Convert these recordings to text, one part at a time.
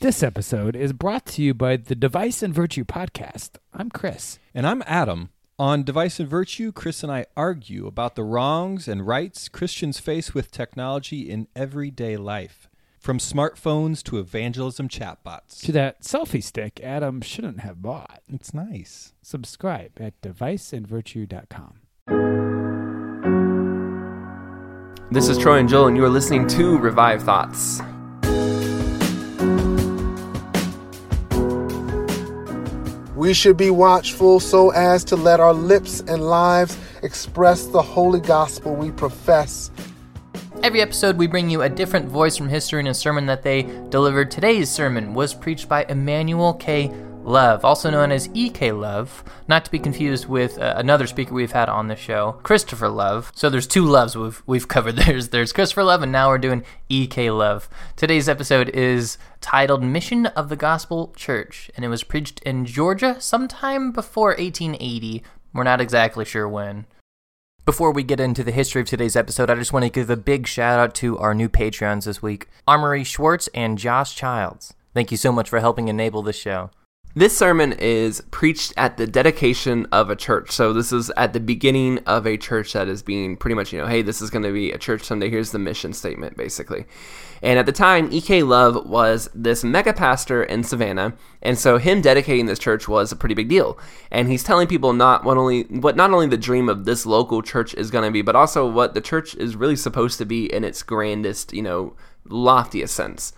This episode is brought to you by the Device and Virtue podcast. I'm Chris. And I'm Adam. On Device and Virtue, Chris and I argue about the wrongs and rights Christians face with technology in everyday life. From smartphones to evangelism chatbots. To that selfie stick Adam shouldn't have bought. It's nice. Subscribe at deviceandvirtue.com. This is Troy and Joel, and you are listening to Revive Thoughts. We should be watchful so as to let our lips and lives express the holy gospel we profess. Every episode, we bring you a different voice from history and a sermon that they delivered. Today's sermon was preached by Emmanuel K. Love, also known as E.K. Love, not to be confused with uh, another speaker we've had on the show, Christopher Love. So there's two Loves we've we've covered. There's there's Christopher Love, and now we're doing E.K. Love. Today's episode is titled "Mission of the Gospel Church," and it was preached in Georgia sometime before 1880. We're not exactly sure when. Before we get into the history of today's episode, I just want to give a big shout out to our new Patreons this week, Armory Schwartz and Josh Childs. Thank you so much for helping enable this show. This sermon is preached at the dedication of a church. So this is at the beginning of a church that is being pretty much, you know, hey, this is going to be a church someday. Here's the mission statement, basically. And at the time, E.K. Love was this mega pastor in Savannah, and so him dedicating this church was a pretty big deal. And he's telling people not what only what not only the dream of this local church is going to be, but also what the church is really supposed to be in its grandest, you know, loftiest sense.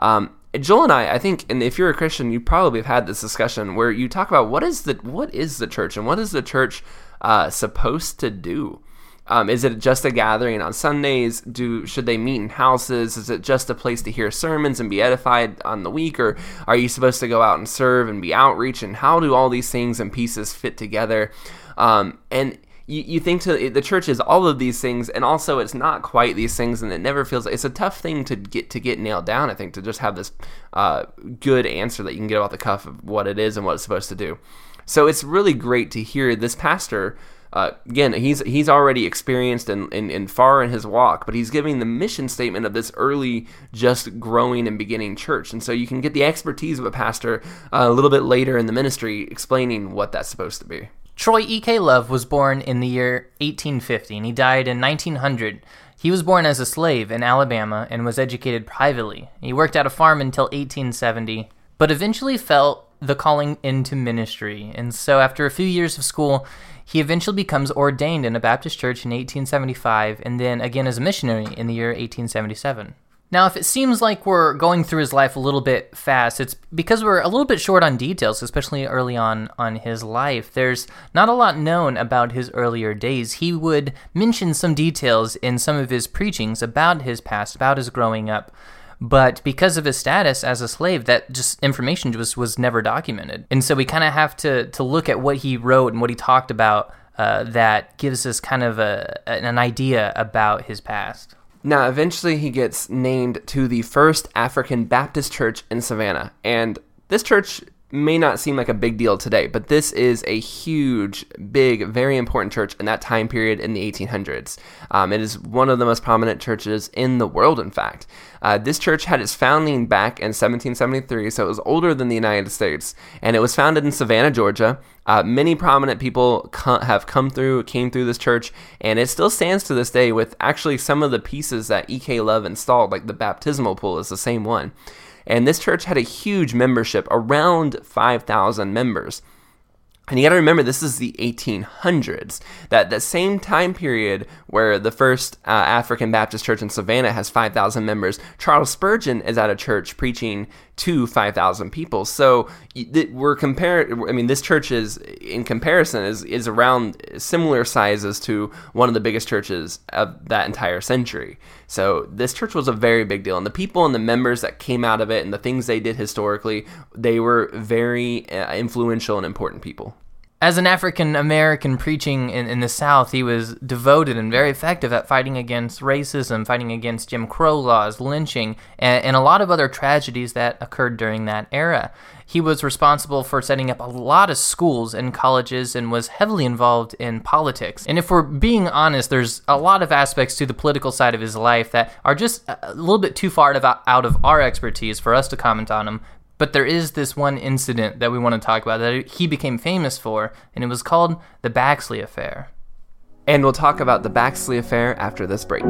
Um, Joel and I, I think, and if you're a Christian, you probably have had this discussion where you talk about what is the what is the church and what is the church uh, supposed to do. Um, is it just a gathering on Sundays? Do should they meet in houses? Is it just a place to hear sermons and be edified on the week, or are you supposed to go out and serve and be outreach? And how do all these things and pieces fit together? Um, and you, you think to the church is all of these things and also it's not quite these things and it never feels it's a tough thing to get to get nailed down i think to just have this uh, good answer that you can get off the cuff of what it is and what it's supposed to do. So it's really great to hear this pastor uh, again he's he's already experienced and, and, and far in his walk but he's giving the mission statement of this early just growing and beginning church. And so you can get the expertise of a pastor uh, a little bit later in the ministry explaining what that's supposed to be Troy E.K. Love was born in the year 1850 and he died in 1900. He was born as a slave in Alabama and was educated privately. He worked at a farm until 1870, but eventually felt the calling into ministry. And so, after a few years of school, he eventually becomes ordained in a Baptist church in 1875 and then again as a missionary in the year 1877. Now, if it seems like we're going through his life a little bit fast, it's because we're a little bit short on details, especially early on on his life. There's not a lot known about his earlier days. He would mention some details in some of his preachings about his past, about his growing up, but because of his status as a slave, that just information just was never documented. And so we kind of have to to look at what he wrote and what he talked about uh, that gives us kind of a, an idea about his past. Now, eventually, he gets named to the First African Baptist Church in Savannah. And this church may not seem like a big deal today, but this is a huge, big, very important church in that time period in the 1800s. Um, it is one of the most prominent churches in the world, in fact. Uh, this church had its founding back in 1773, so it was older than the United States, and it was founded in Savannah, Georgia. Uh, many prominent people co- have come through, came through this church, and it still stands to this day with actually some of the pieces that E.K. Love installed, like the baptismal pool is the same one. And this church had a huge membership, around 5,000 members. And you got to remember, this is the 1800s. That that same time period where the first uh, African Baptist church in Savannah has 5,000 members, Charles Spurgeon is at a church preaching to 5,000 people. So we're comparing. I mean, this church is, in comparison, is is around similar sizes to one of the biggest churches of that entire century. So this church was a very big deal, and the people and the members that came out of it and the things they did historically, they were very uh, influential and important people. As an African American preaching in, in the South, he was devoted and very effective at fighting against racism, fighting against Jim Crow laws, lynching, and, and a lot of other tragedies that occurred during that era. He was responsible for setting up a lot of schools and colleges and was heavily involved in politics. And if we're being honest, there's a lot of aspects to the political side of his life that are just a little bit too far out of our expertise for us to comment on them. But there is this one incident that we want to talk about that he became famous for, and it was called the Baxley Affair. And we'll talk about the Baxley Affair after this break.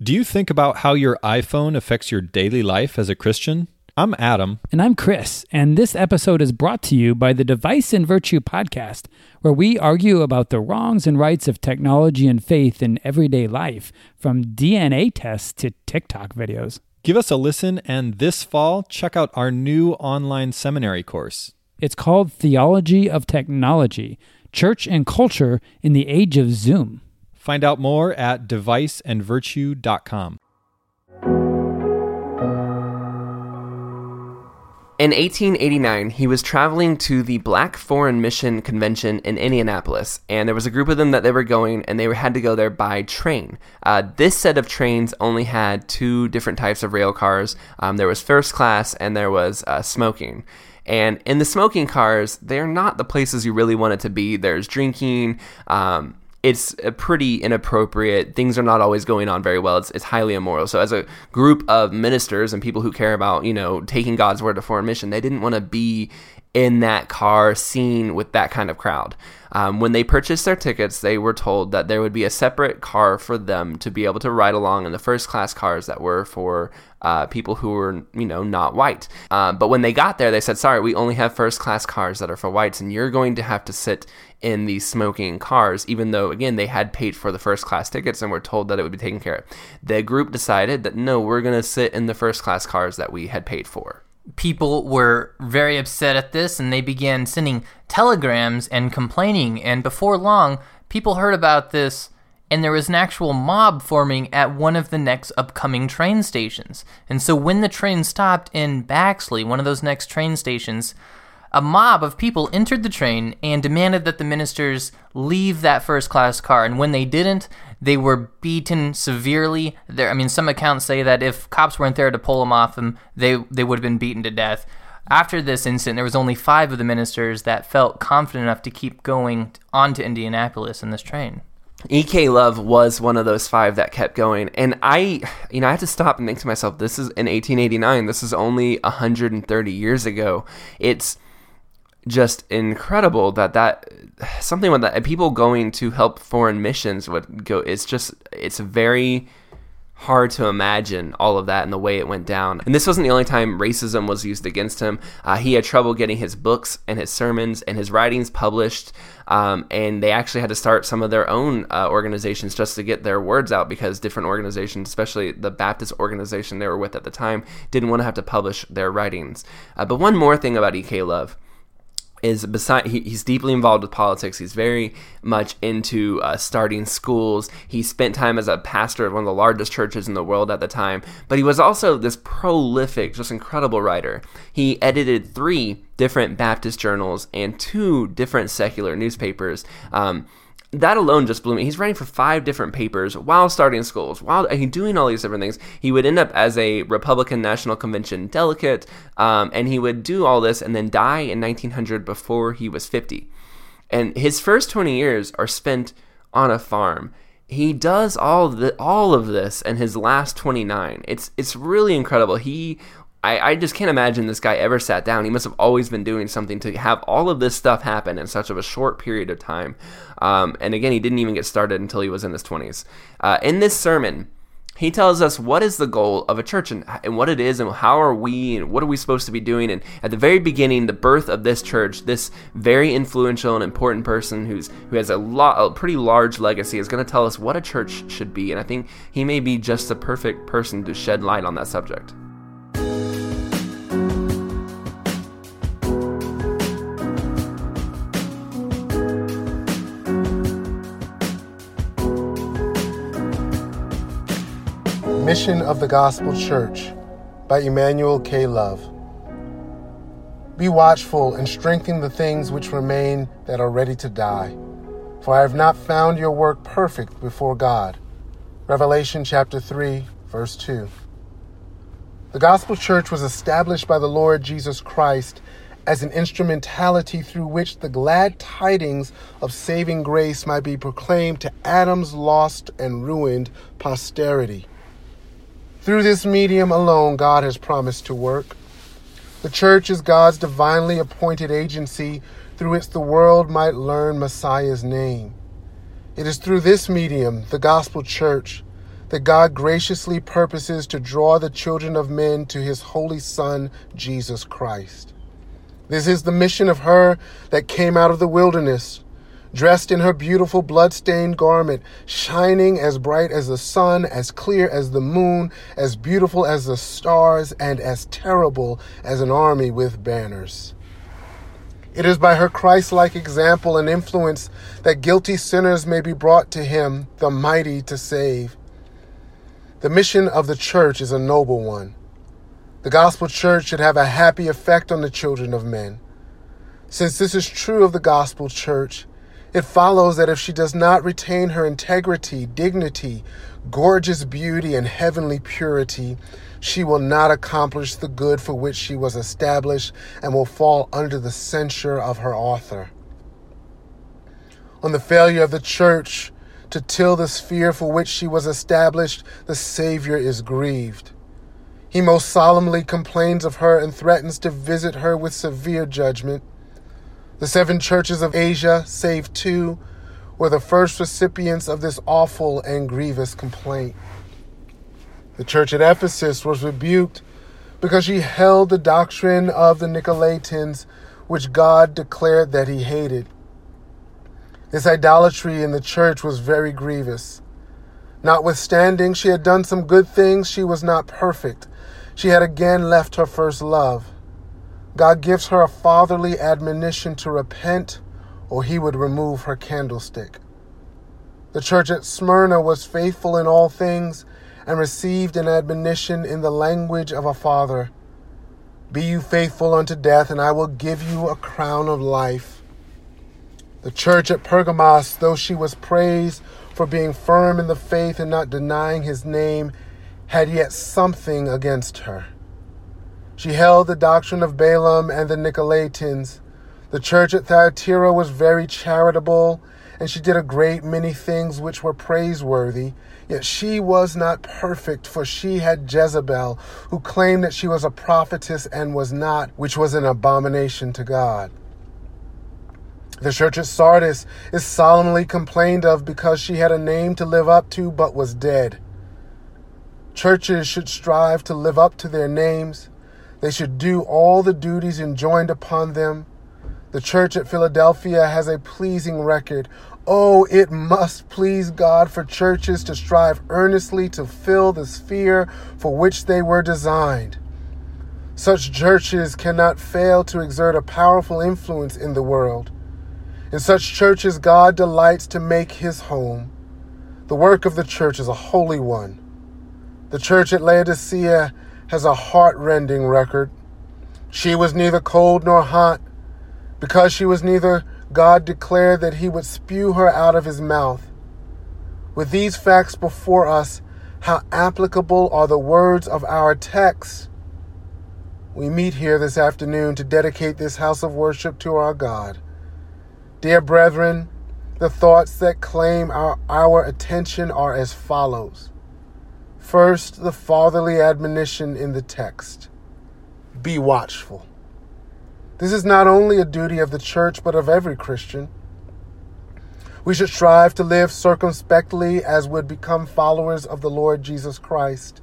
Do you think about how your iPhone affects your daily life as a Christian? I'm Adam. And I'm Chris. And this episode is brought to you by the Device and Virtue podcast, where we argue about the wrongs and rights of technology and faith in everyday life, from DNA tests to TikTok videos. Give us a listen, and this fall, check out our new online seminary course. It's called Theology of Technology Church and Culture in the Age of Zoom. Find out more at deviceandvirtue.com. In 1889, he was traveling to the Black Foreign Mission Convention in Indianapolis, and there was a group of them that they were going, and they had to go there by train. Uh, this set of trains only had two different types of rail cars. Um, there was first class, and there was uh, smoking. And in the smoking cars, they're not the places you really want it to be. There's drinking. Um, it's pretty inappropriate. Things are not always going on very well. It's, it's highly immoral. So, as a group of ministers and people who care about, you know, taking God's word to foreign mission, they didn't want to be in that car seen with that kind of crowd. Um, when they purchased their tickets, they were told that there would be a separate car for them to be able to ride along in the first class cars that were for uh, people who were, you know, not white. Uh, but when they got there, they said, sorry, we only have first class cars that are for whites, and you're going to have to sit in these smoking cars, even though, again, they had paid for the first class tickets and were told that it would be taken care of. The group decided that no, we're going to sit in the first class cars that we had paid for people were very upset at this and they began sending telegrams and complaining. And before long, people heard about this and there was an actual mob forming at one of the next upcoming train stations. And so when the train stopped in Baxley, one of those next train stations, a mob of people entered the train and demanded that the ministers leave that first class car. And when they didn't, they were beaten severely. There, I mean, some accounts say that if cops weren't there to pull them off them, they they would have been beaten to death. After this incident, there was only five of the ministers that felt confident enough to keep going on to Indianapolis in this train. EK Love was one of those five that kept going. And I, you know, I had to stop and think to myself, this is in 1889. This is only 130 years ago. It's just incredible that that something with that people going to help foreign missions would go it's just it's very hard to imagine all of that and the way it went down. And this wasn't the only time racism was used against him. Uh, he had trouble getting his books and his sermons and his writings published um, and they actually had to start some of their own uh, organizations just to get their words out because different organizations especially the baptist organization they were with at the time didn't want to have to publish their writings. Uh, but one more thing about ek love is beside he, he's deeply involved with politics. He's very much into uh, starting schools. He spent time as a pastor of one of the largest churches in the world at the time but he was also this prolific just incredible writer. He edited three different baptist journals and two different secular newspapers. Um, that alone just blew me. He's writing for five different papers while starting schools, while he's doing all these different things. He would end up as a Republican National Convention delegate, um, and he would do all this and then die in 1900 before he was 50. And his first 20 years are spent on a farm. He does all the, all of this in his last 29. It's it's really incredible. He I, I just can't imagine this guy ever sat down. He must have always been doing something to have all of this stuff happen in such of a short period of time. Um, and again, he didn't even get started until he was in his 20s. Uh, in this sermon, he tells us what is the goal of a church and, and what it is and how are we and what are we supposed to be doing. And at the very beginning, the birth of this church, this very influential and important person who's who has a lot, a pretty large legacy, is going to tell us what a church should be. And I think he may be just the perfect person to shed light on that subject. Mission of the Gospel Church by Emmanuel K. Love. Be watchful and strengthen the things which remain that are ready to die, for I have not found your work perfect before God. Revelation chapter 3, verse 2. The Gospel Church was established by the Lord Jesus Christ as an instrumentality through which the glad tidings of saving grace might be proclaimed to Adam's lost and ruined posterity. Through this medium alone, God has promised to work. The church is God's divinely appointed agency through which the world might learn Messiah's name. It is through this medium, the gospel church, that God graciously purposes to draw the children of men to his holy Son, Jesus Christ. This is the mission of her that came out of the wilderness dressed in her beautiful blood-stained garment, shining as bright as the sun, as clear as the moon, as beautiful as the stars, and as terrible as an army with banners. It is by her Christ like example and influence that guilty sinners may be brought to Him, the mighty to save. The mission of the church is a noble one. The gospel church should have a happy effect on the children of men. Since this is true of the gospel church, it follows that if she does not retain her integrity, dignity, gorgeous beauty, and heavenly purity, she will not accomplish the good for which she was established and will fall under the censure of her author. On the failure of the church to till the sphere for which she was established, the Savior is grieved. He most solemnly complains of her and threatens to visit her with severe judgment. The seven churches of Asia, save two, were the first recipients of this awful and grievous complaint. The church at Ephesus was rebuked because she held the doctrine of the Nicolaitans, which God declared that he hated. This idolatry in the church was very grievous. Notwithstanding, she had done some good things, she was not perfect. She had again left her first love. God gives her a fatherly admonition to repent, or he would remove her candlestick. The church at Smyrna was faithful in all things and received an admonition in the language of a father Be you faithful unto death, and I will give you a crown of life. The church at Pergamos, though she was praised for being firm in the faith and not denying his name, had yet something against her. She held the doctrine of Balaam and the Nicolaitans. The church at Thyatira was very charitable, and she did a great many things which were praiseworthy. Yet she was not perfect, for she had Jezebel, who claimed that she was a prophetess and was not, which was an abomination to God. The church at Sardis is solemnly complained of because she had a name to live up to but was dead. Churches should strive to live up to their names. They should do all the duties enjoined upon them. The church at Philadelphia has a pleasing record. Oh, it must please God for churches to strive earnestly to fill the sphere for which they were designed. Such churches cannot fail to exert a powerful influence in the world. In such churches, God delights to make his home. The work of the church is a holy one. The church at Laodicea has a heart-rending record. She was neither cold nor hot. Because she was neither God declared that he would spew her out of his mouth. With these facts before us, how applicable are the words of our text? We meet here this afternoon to dedicate this house of worship to our God. Dear brethren, the thoughts that claim our, our attention are as follows. First, the fatherly admonition in the text be watchful. This is not only a duty of the church, but of every Christian. We should strive to live circumspectly as would become followers of the Lord Jesus Christ.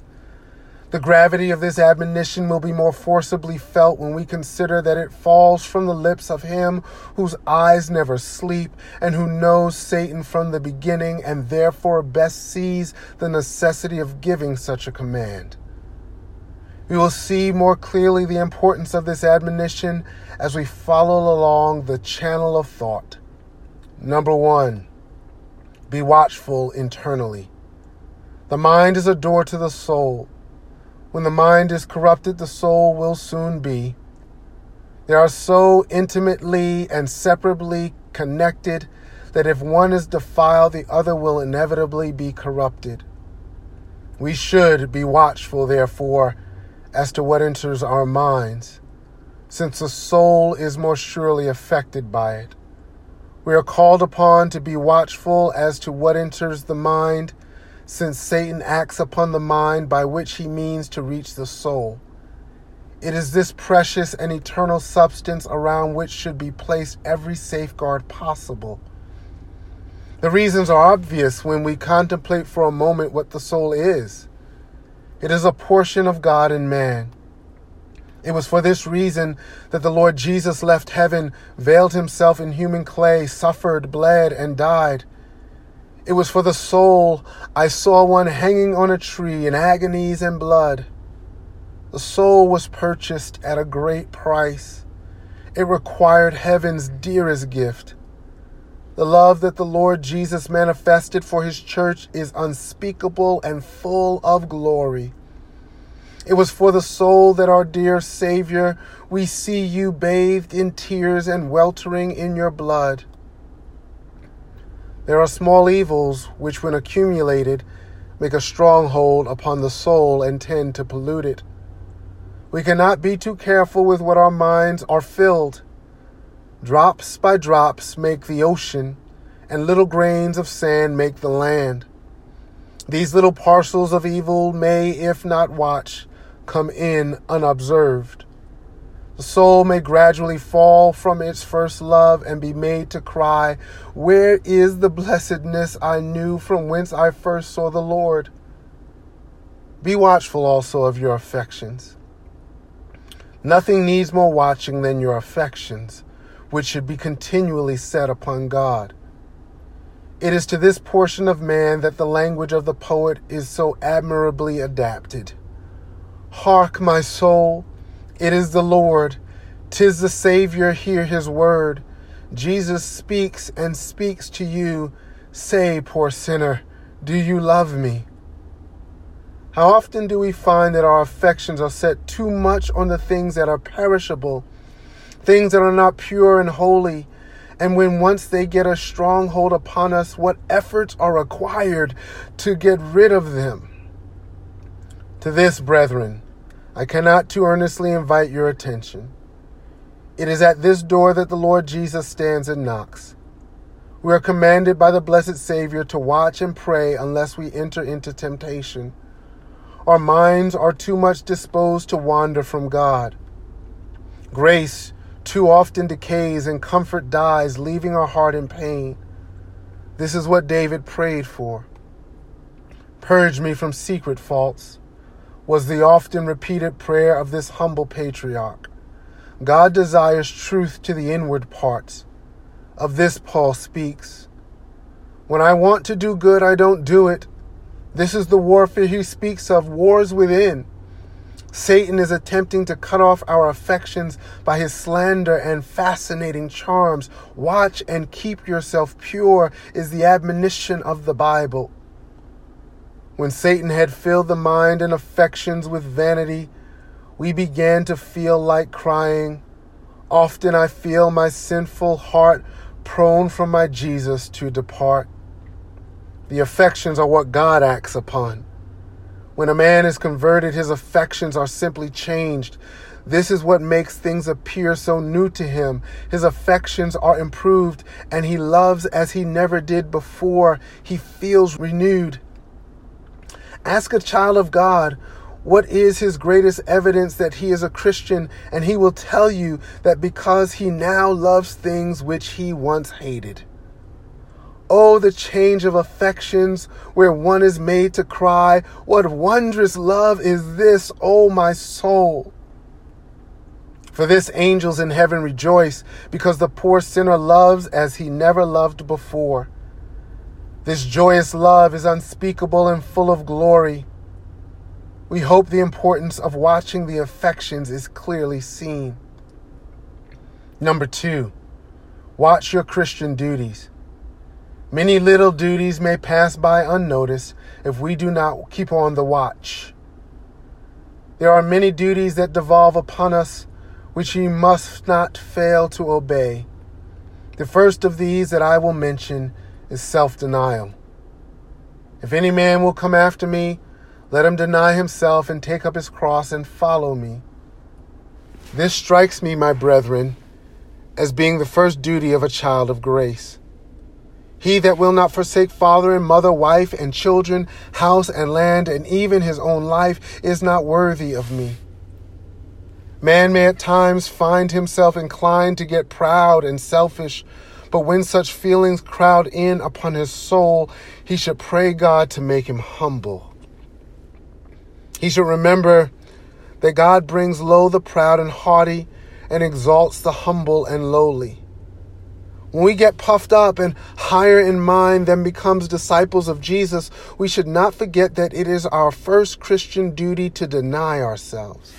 The gravity of this admonition will be more forcibly felt when we consider that it falls from the lips of him whose eyes never sleep and who knows Satan from the beginning and therefore best sees the necessity of giving such a command. We will see more clearly the importance of this admonition as we follow along the channel of thought. Number one, be watchful internally. The mind is a door to the soul. When the mind is corrupted, the soul will soon be. They are so intimately and separably connected that if one is defiled, the other will inevitably be corrupted. We should be watchful, therefore, as to what enters our minds, since the soul is more surely affected by it. We are called upon to be watchful as to what enters the mind, since Satan acts upon the mind by which he means to reach the soul. It is this precious and eternal substance around which should be placed every safeguard possible. The reasons are obvious when we contemplate for a moment what the soul is. It is a portion of God and man. It was for this reason that the Lord Jesus left heaven, veiled himself in human clay, suffered, bled, and died. It was for the soul I saw one hanging on a tree in agonies and blood. The soul was purchased at a great price. It required heaven's dearest gift. The love that the Lord Jesus manifested for his church is unspeakable and full of glory. It was for the soul that our dear Savior, we see you bathed in tears and weltering in your blood. There are small evils which, when accumulated, make a stronghold upon the soul and tend to pollute it. We cannot be too careful with what our minds are filled. Drops by drops make the ocean, and little grains of sand make the land. These little parcels of evil may, if not watched, come in unobserved. The soul may gradually fall from its first love and be made to cry, Where is the blessedness I knew from whence I first saw the Lord? Be watchful also of your affections. Nothing needs more watching than your affections, which should be continually set upon God. It is to this portion of man that the language of the poet is so admirably adapted. Hark, my soul, it is the Lord, tis the Savior, hear his word. Jesus speaks and speaks to you. Say, poor sinner, do you love me? How often do we find that our affections are set too much on the things that are perishable, things that are not pure and holy? And when once they get a stronghold upon us, what efforts are required to get rid of them? To this, brethren, I cannot too earnestly invite your attention. It is at this door that the Lord Jesus stands and knocks. We are commanded by the blessed Savior to watch and pray unless we enter into temptation. Our minds are too much disposed to wander from God. Grace too often decays and comfort dies, leaving our heart in pain. This is what David prayed for. Purge me from secret faults was the often repeated prayer of this humble patriarch. God desires truth to the inward parts. Of this, Paul speaks. When I want to do good, I don't do it. This is the warfare he speaks of wars within. Satan is attempting to cut off our affections by his slander and fascinating charms. Watch and keep yourself pure is the admonition of the Bible. When Satan had filled the mind and affections with vanity, we began to feel like crying. Often I feel my sinful heart prone from my Jesus to depart. The affections are what God acts upon. When a man is converted, his affections are simply changed. This is what makes things appear so new to him. His affections are improved, and he loves as he never did before. He feels renewed. Ask a child of God what is his greatest evidence that he is a Christian, and he will tell you that because he now loves things which he once hated. Oh, the change of affections where one is made to cry, What wondrous love is this, O my soul! For this angels in heaven rejoice, because the poor sinner loves as he never loved before. This joyous love is unspeakable and full of glory. We hope the importance of watching the affections is clearly seen. Number two, watch your Christian duties. Many little duties may pass by unnoticed if we do not keep on the watch. There are many duties that devolve upon us which we must not fail to obey. The first of these that I will mention is self denial. If any man will come after me, let him deny himself and take up his cross and follow me. This strikes me, my brethren, as being the first duty of a child of grace. He that will not forsake father and mother, wife and children, house and land, and even his own life, is not worthy of me. Man may at times find himself inclined to get proud and selfish, but when such feelings crowd in upon his soul, he should pray God to make him humble. He should remember that God brings low the proud and haughty and exalts the humble and lowly. When we get puffed up and higher in mind than becomes disciples of Jesus, we should not forget that it is our first Christian duty to deny ourselves.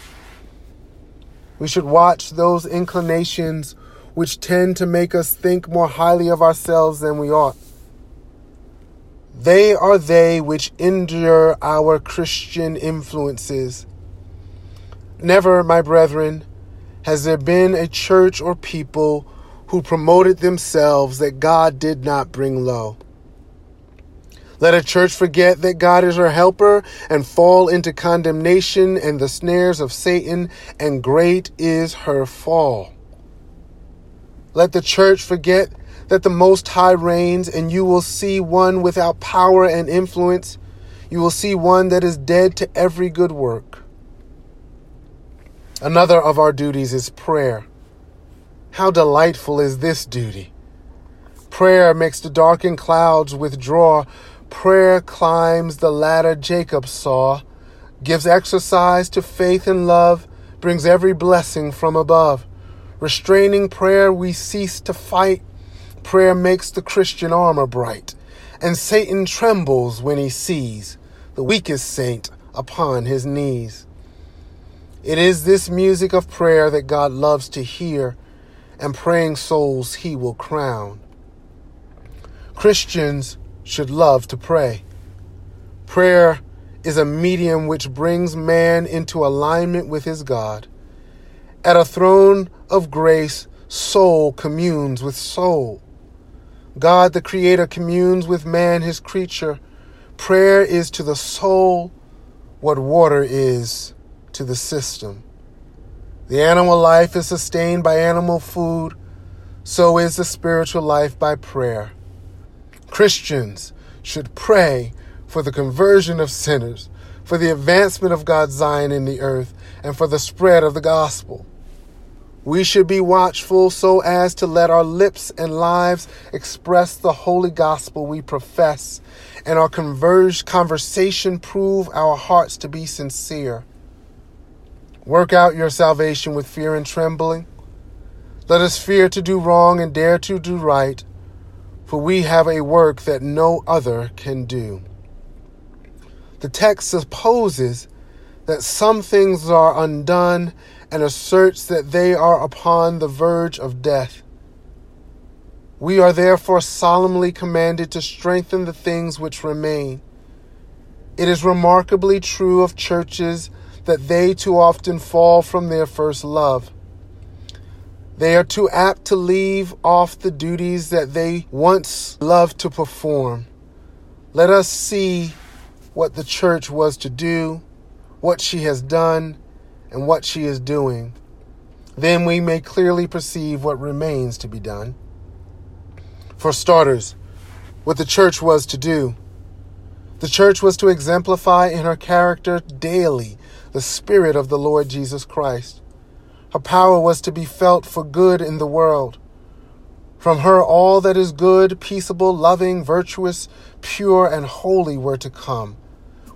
We should watch those inclinations which tend to make us think more highly of ourselves than we ought. They are they which endure our Christian influences. Never, my brethren, has there been a church or people who promoted themselves that God did not bring low. Let a church forget that God is her helper and fall into condemnation and the snares of Satan, and great is her fall. Let the church forget that the Most High reigns, and you will see one without power and influence. You will see one that is dead to every good work. Another of our duties is prayer. How delightful is this duty! Prayer makes the darkened clouds withdraw. Prayer climbs the ladder Jacob saw, gives exercise to faith and love, brings every blessing from above. Restraining prayer, we cease to fight Prayer makes the Christian armor bright, and Satan trembles when he sees the weakest saint upon his knees. It is this music of prayer that God loves to hear, and praying souls he will crown. Christians should love to pray. Prayer is a medium which brings man into alignment with his God. At a throne of grace, soul communes with soul. God the Creator communes with man, his creature. Prayer is to the soul what water is to the system. The animal life is sustained by animal food, so is the spiritual life by prayer. Christians should pray for the conversion of sinners, for the advancement of God's Zion in the earth, and for the spread of the gospel. We should be watchful so as to let our lips and lives express the holy gospel we profess, and our converged conversation prove our hearts to be sincere. Work out your salvation with fear and trembling. Let us fear to do wrong and dare to do right, for we have a work that no other can do. The text supposes that some things are undone and asserts that they are upon the verge of death. We are therefore solemnly commanded to strengthen the things which remain. It is remarkably true of churches that they too often fall from their first love. They are too apt to leave off the duties that they once loved to perform. Let us see what the church was to do, what she has done, and what she is doing. Then we may clearly perceive what remains to be done. For starters, what the church was to do. The church was to exemplify in her character daily the Spirit of the Lord Jesus Christ. Her power was to be felt for good in the world. From her, all that is good, peaceable, loving, virtuous, pure, and holy were to come,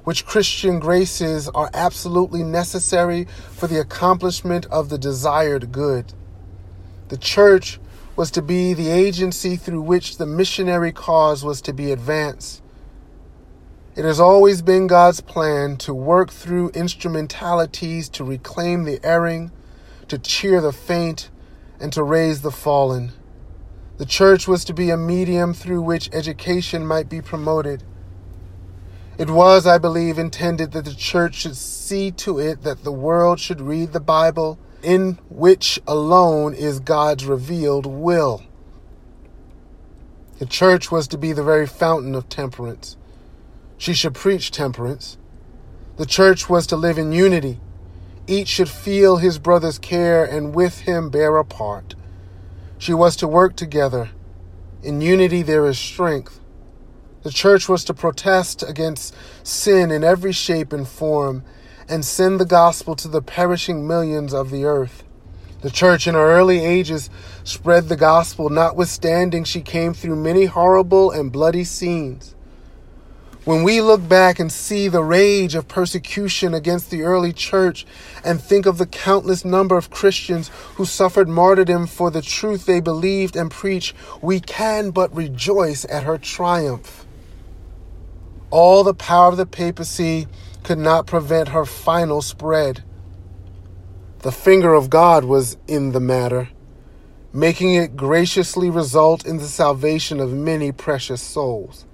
which Christian graces are absolutely necessary for the accomplishment of the desired good. The church was to be the agency through which the missionary cause was to be advanced. It has always been God's plan to work through instrumentalities to reclaim the erring, to cheer the faint, and to raise the fallen. The church was to be a medium through which education might be promoted. It was, I believe, intended that the church should see to it that the world should read the Bible, in which alone is God's revealed will. The church was to be the very fountain of temperance. She should preach temperance. The church was to live in unity. Each should feel his brother's care and with him bear a part. She was to work together. In unity there is strength. The church was to protest against sin in every shape and form and send the gospel to the perishing millions of the earth. The church in her early ages spread the gospel, notwithstanding she came through many horrible and bloody scenes. When we look back and see the rage of persecution against the early church and think of the countless number of Christians who suffered martyrdom for the truth they believed and preached, we can but rejoice at her triumph. All the power of the papacy could not prevent her final spread. The finger of God was in the matter, making it graciously result in the salvation of many precious souls.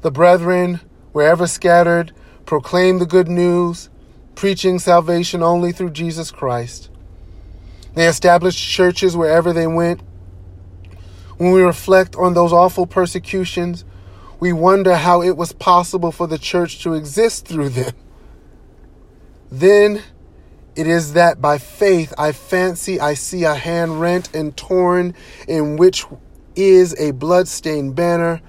The brethren, wherever scattered, proclaimed the good news, preaching salvation only through Jesus Christ. They established churches wherever they went. When we reflect on those awful persecutions, we wonder how it was possible for the church to exist through them. Then it is that by faith I fancy I see a hand rent and torn, in which is a blood-stained banner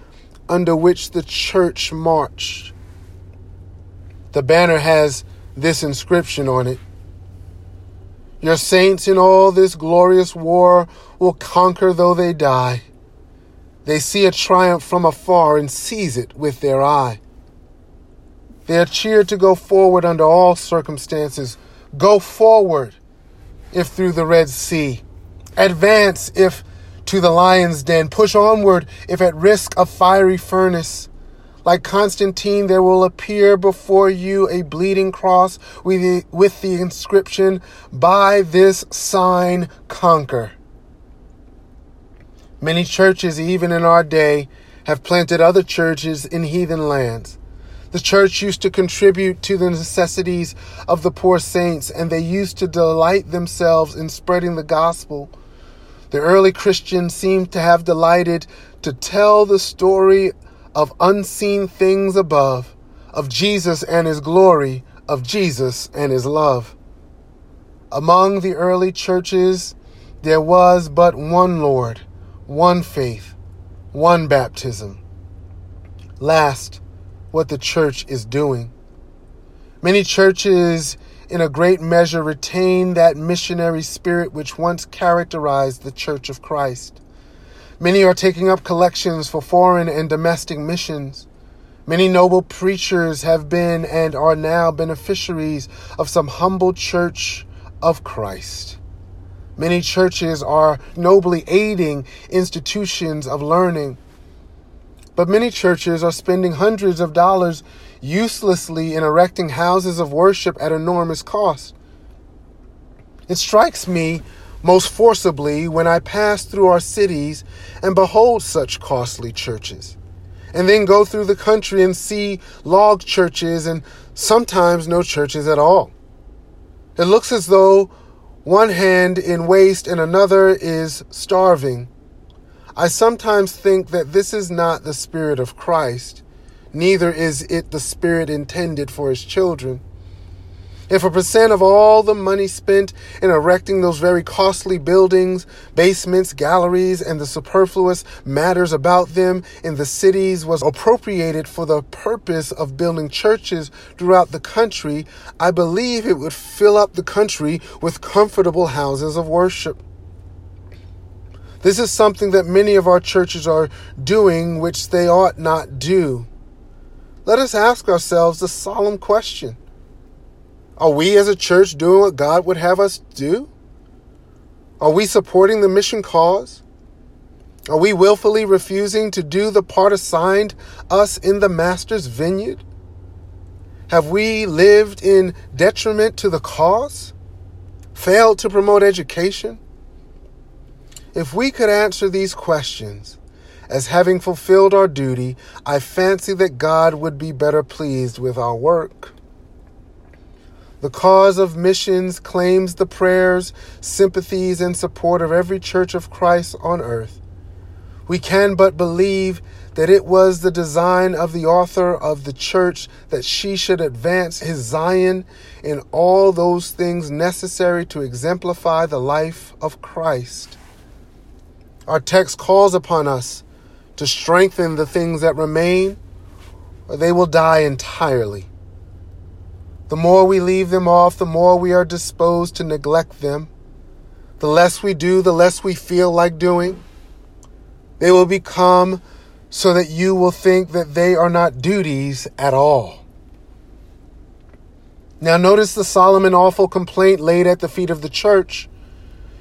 under which the church marched. The banner has this inscription on it Your saints in all this glorious war will conquer though they die. They see a triumph from afar and seize it with their eye. They are cheered to go forward under all circumstances. Go forward if through the Red Sea. Advance if to the lion's den. Push onward if at risk of fiery furnace. Like Constantine, there will appear before you a bleeding cross with the, with the inscription, By this sign conquer. Many churches, even in our day, have planted other churches in heathen lands. The church used to contribute to the necessities of the poor saints, and they used to delight themselves in spreading the gospel the early Christians seem to have delighted to tell the story of unseen things above, of Jesus and his glory, of Jesus and his love. Among the early churches, there was but one Lord, one faith, one baptism. Last, what the church is doing. Many churches in a great measure retain that missionary spirit which once characterized the Church of Christ. Many are taking up collections for foreign and domestic missions. Many noble preachers have been and are now beneficiaries of some humble church of Christ. Many churches are nobly aiding institutions of learning. But many churches are spending hundreds of dollars uselessly in erecting houses of worship at enormous cost. It strikes me most forcibly when I pass through our cities and behold such costly churches, and then go through the country and see log churches and sometimes no churches at all. It looks as though one hand in waste and another is starving. I sometimes think that this is not the Spirit of Christ, neither is it the Spirit intended for His children. If a percent of all the money spent in erecting those very costly buildings, basements, galleries, and the superfluous matters about them in the cities was appropriated for the purpose of building churches throughout the country, I believe it would fill up the country with comfortable houses of worship. This is something that many of our churches are doing, which they ought not do. Let us ask ourselves the solemn question are we as a church doing what God would have us do? Are we supporting the mission cause? Are we willfully refusing to do the part assigned us in the Master's vineyard? Have we lived in detriment to the cause? Failed to promote education? If we could answer these questions as having fulfilled our duty, I fancy that God would be better pleased with our work. The cause of missions claims the prayers, sympathies, and support of every church of Christ on earth. We can but believe that it was the design of the author of the church that she should advance his Zion in all those things necessary to exemplify the life of Christ. Our text calls upon us to strengthen the things that remain, or they will die entirely. The more we leave them off, the more we are disposed to neglect them. The less we do, the less we feel like doing. They will become so that you will think that they are not duties at all. Now, notice the solemn and awful complaint laid at the feet of the church.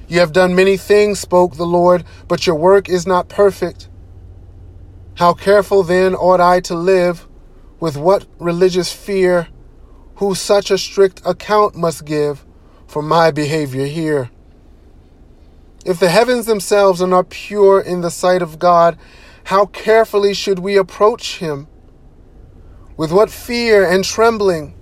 You have done many things, spoke the Lord, but your work is not perfect. How careful then ought I to live? With what religious fear? Who such a strict account must give for my behavior here. If the heavens themselves are not pure in the sight of God, how carefully should we approach Him? With what fear and trembling?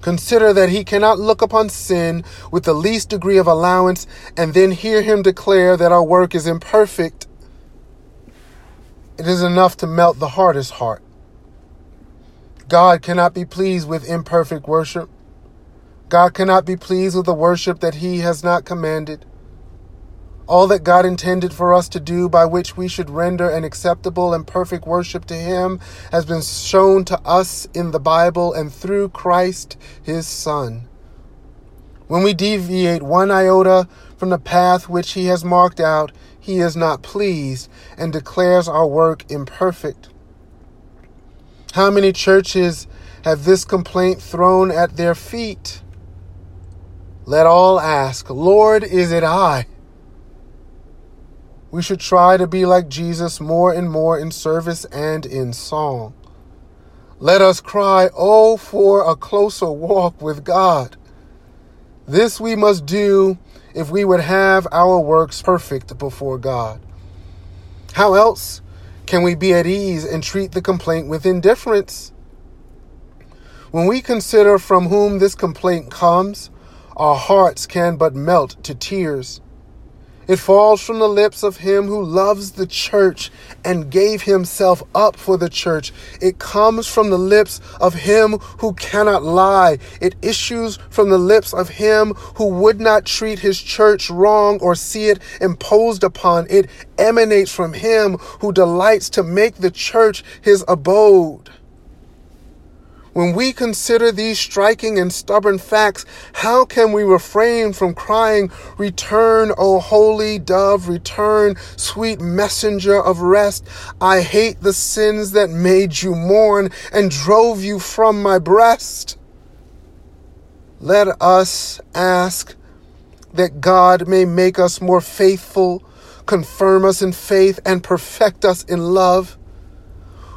Consider that He cannot look upon sin with the least degree of allowance and then hear Him declare that our work is imperfect. It is enough to melt the hardest heart. God cannot be pleased with imperfect worship. God cannot be pleased with the worship that He has not commanded. All that God intended for us to do by which we should render an acceptable and perfect worship to Him has been shown to us in the Bible and through Christ, His Son. When we deviate one iota from the path which He has marked out, He is not pleased and declares our work imperfect. How many churches have this complaint thrown at their feet? Let all ask, Lord, is it I? We should try to be like Jesus more and more in service and in song. Let us cry, Oh, for a closer walk with God. This we must do if we would have our works perfect before God. How else can we be at ease and treat the complaint with indifference? When we consider from whom this complaint comes, our hearts can but melt to tears. It falls from the lips of him who loves the church and gave himself up for the church. It comes from the lips of him who cannot lie. It issues from the lips of him who would not treat his church wrong or see it imposed upon. It emanates from him who delights to make the church his abode. When we consider these striking and stubborn facts, how can we refrain from crying, Return, O holy dove, return, sweet messenger of rest? I hate the sins that made you mourn and drove you from my breast. Let us ask that God may make us more faithful, confirm us in faith, and perfect us in love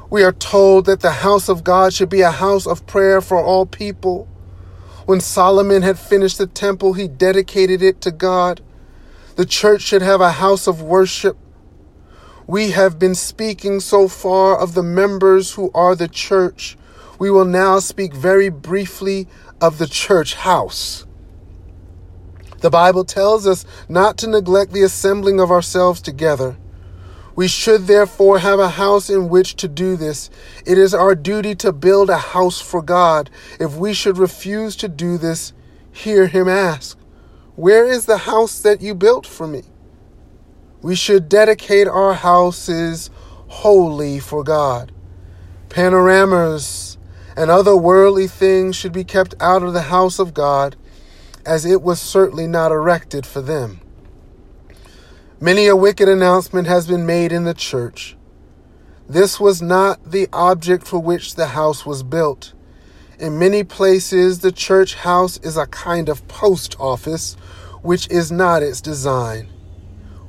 we are told that the house of God should be a house of prayer for all people. When Solomon had finished the temple, he dedicated it to God. The church should have a house of worship. We have been speaking so far of the members who are the church. We will now speak very briefly of the church house. The Bible tells us not to neglect the assembling of ourselves together. We should therefore have a house in which to do this. It is our duty to build a house for God. If we should refuse to do this, hear him ask, Where is the house that you built for me? We should dedicate our houses wholly for God. Panoramas and other worldly things should be kept out of the house of God, as it was certainly not erected for them. Many a wicked announcement has been made in the church. This was not the object for which the house was built. In many places, the church house is a kind of post office, which is not its design.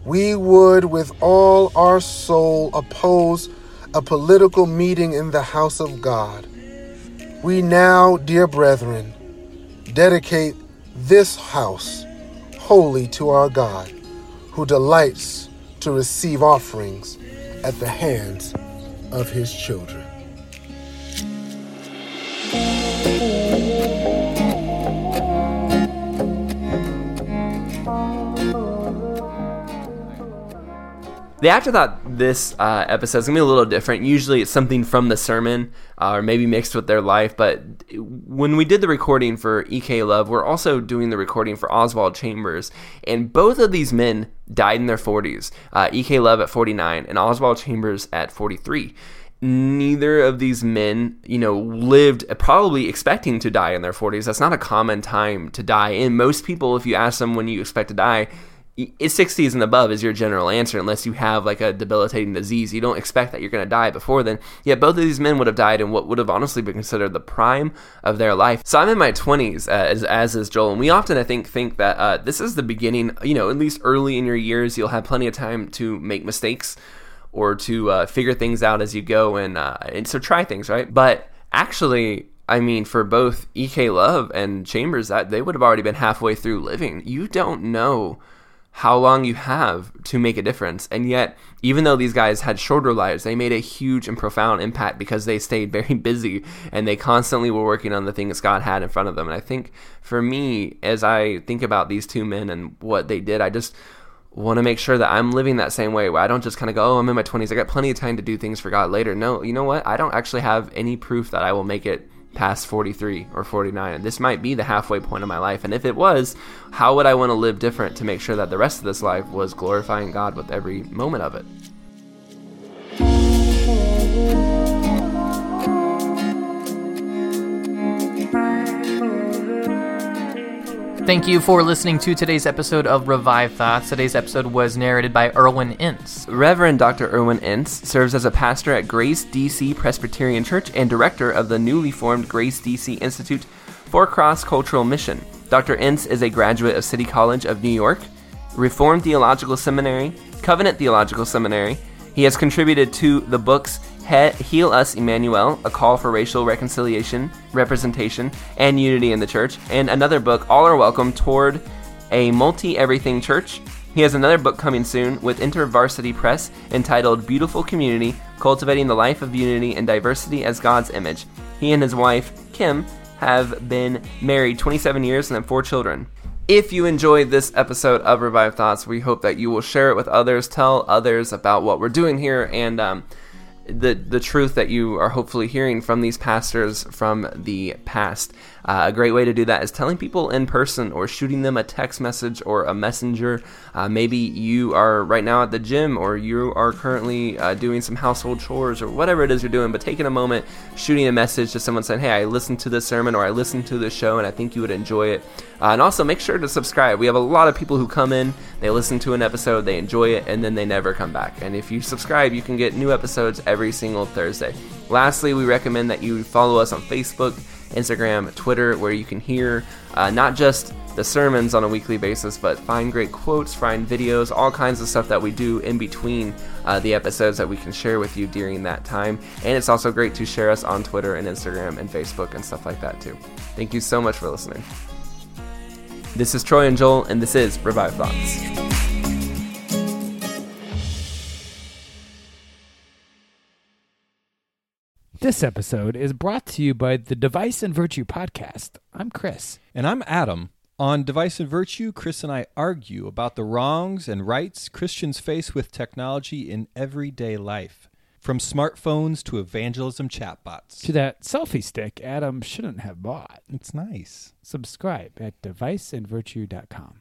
We would, with all our soul, oppose a political meeting in the house of God. We now, dear brethren, dedicate this house wholly to our God who delights to receive offerings at the hands of his children. The afterthought this uh, episode is gonna be a little different. Usually, it's something from the sermon, uh, or maybe mixed with their life. But when we did the recording for E.K. Love, we're also doing the recording for Oswald Chambers, and both of these men died in their 40s. Uh, E.K. Love at 49, and Oswald Chambers at 43 neither of these men, you know, lived probably expecting to die in their 40s. That's not a common time to die. And most people, if you ask them when you expect to die, it's 60s and above is your general answer unless you have like a debilitating disease. You don't expect that you're going to die before then. Yet both of these men would have died in what would have honestly been considered the prime of their life. So i'm in my 20s uh, as, as is joel and we often i think think that uh, this is the beginning you know at least early in your years you'll have plenty of time to make mistakes or to uh, figure things out as you go and, uh, and so try things right? But actually I mean, for both EK Love and Chambers, that they would have already been halfway through living. You don't know how long you have to make a difference. And yet, even though these guys had shorter lives, they made a huge and profound impact because they stayed very busy and they constantly were working on the things God had in front of them. And I think for me, as I think about these two men and what they did, I just want to make sure that I'm living that same way where I don't just kind of go, oh, I'm in my 20s. I got plenty of time to do things for God later. No, you know what? I don't actually have any proof that I will make it past 43 or 49. And this might be the halfway point of my life. And if it was, how would I want to live different to make sure that the rest of this life was glorifying God with every moment of it? Thank you for listening to today's episode of Revive Thoughts. Today's episode was narrated by Irwyn Ince. Reverend Dr. Irwyn Ince serves as a pastor at Grace DC Presbyterian Church and director of the newly formed Grace DC Institute for Cross Cultural Mission. Dr. Ince is a graduate of City College of New York, Reformed Theological Seminary, Covenant Theological Seminary. He has contributed to the books Heal Us Emmanuel, A Call for Racial Reconciliation, Representation, and Unity in the Church, and another book, All Are Welcome, Toward a Multi Everything Church. He has another book coming soon with InterVarsity Press entitled Beautiful Community Cultivating the Life of Unity and Diversity as God's Image. He and his wife, Kim, have been married 27 years and have four children. If you enjoyed this episode of Revive Thoughts, we hope that you will share it with others, tell others about what we're doing here, and um, the the truth that you are hopefully hearing from these pastors from the past. Uh, a great way to do that is telling people in person or shooting them a text message or a messenger. Uh, maybe you are right now at the gym or you are currently uh, doing some household chores or whatever it is you're doing, but taking a moment, shooting a message to someone saying, Hey, I listened to this sermon or I listened to this show and I think you would enjoy it. Uh, and also make sure to subscribe. We have a lot of people who come in, they listen to an episode, they enjoy it, and then they never come back. And if you subscribe, you can get new episodes every single Thursday. Lastly, we recommend that you follow us on Facebook Instagram, Twitter, where you can hear uh, not just the sermons on a weekly basis, but find great quotes, find videos, all kinds of stuff that we do in between uh, the episodes that we can share with you during that time. And it's also great to share us on Twitter and Instagram and Facebook and stuff like that too. Thank you so much for listening. This is Troy and Joel, and this is Revive Thoughts. This episode is brought to you by the Device and Virtue podcast. I'm Chris. And I'm Adam. On Device and Virtue, Chris and I argue about the wrongs and rights Christians face with technology in everyday life, from smartphones to evangelism chatbots. To that selfie stick Adam shouldn't have bought. It's nice. Subscribe at deviceandvirtue.com.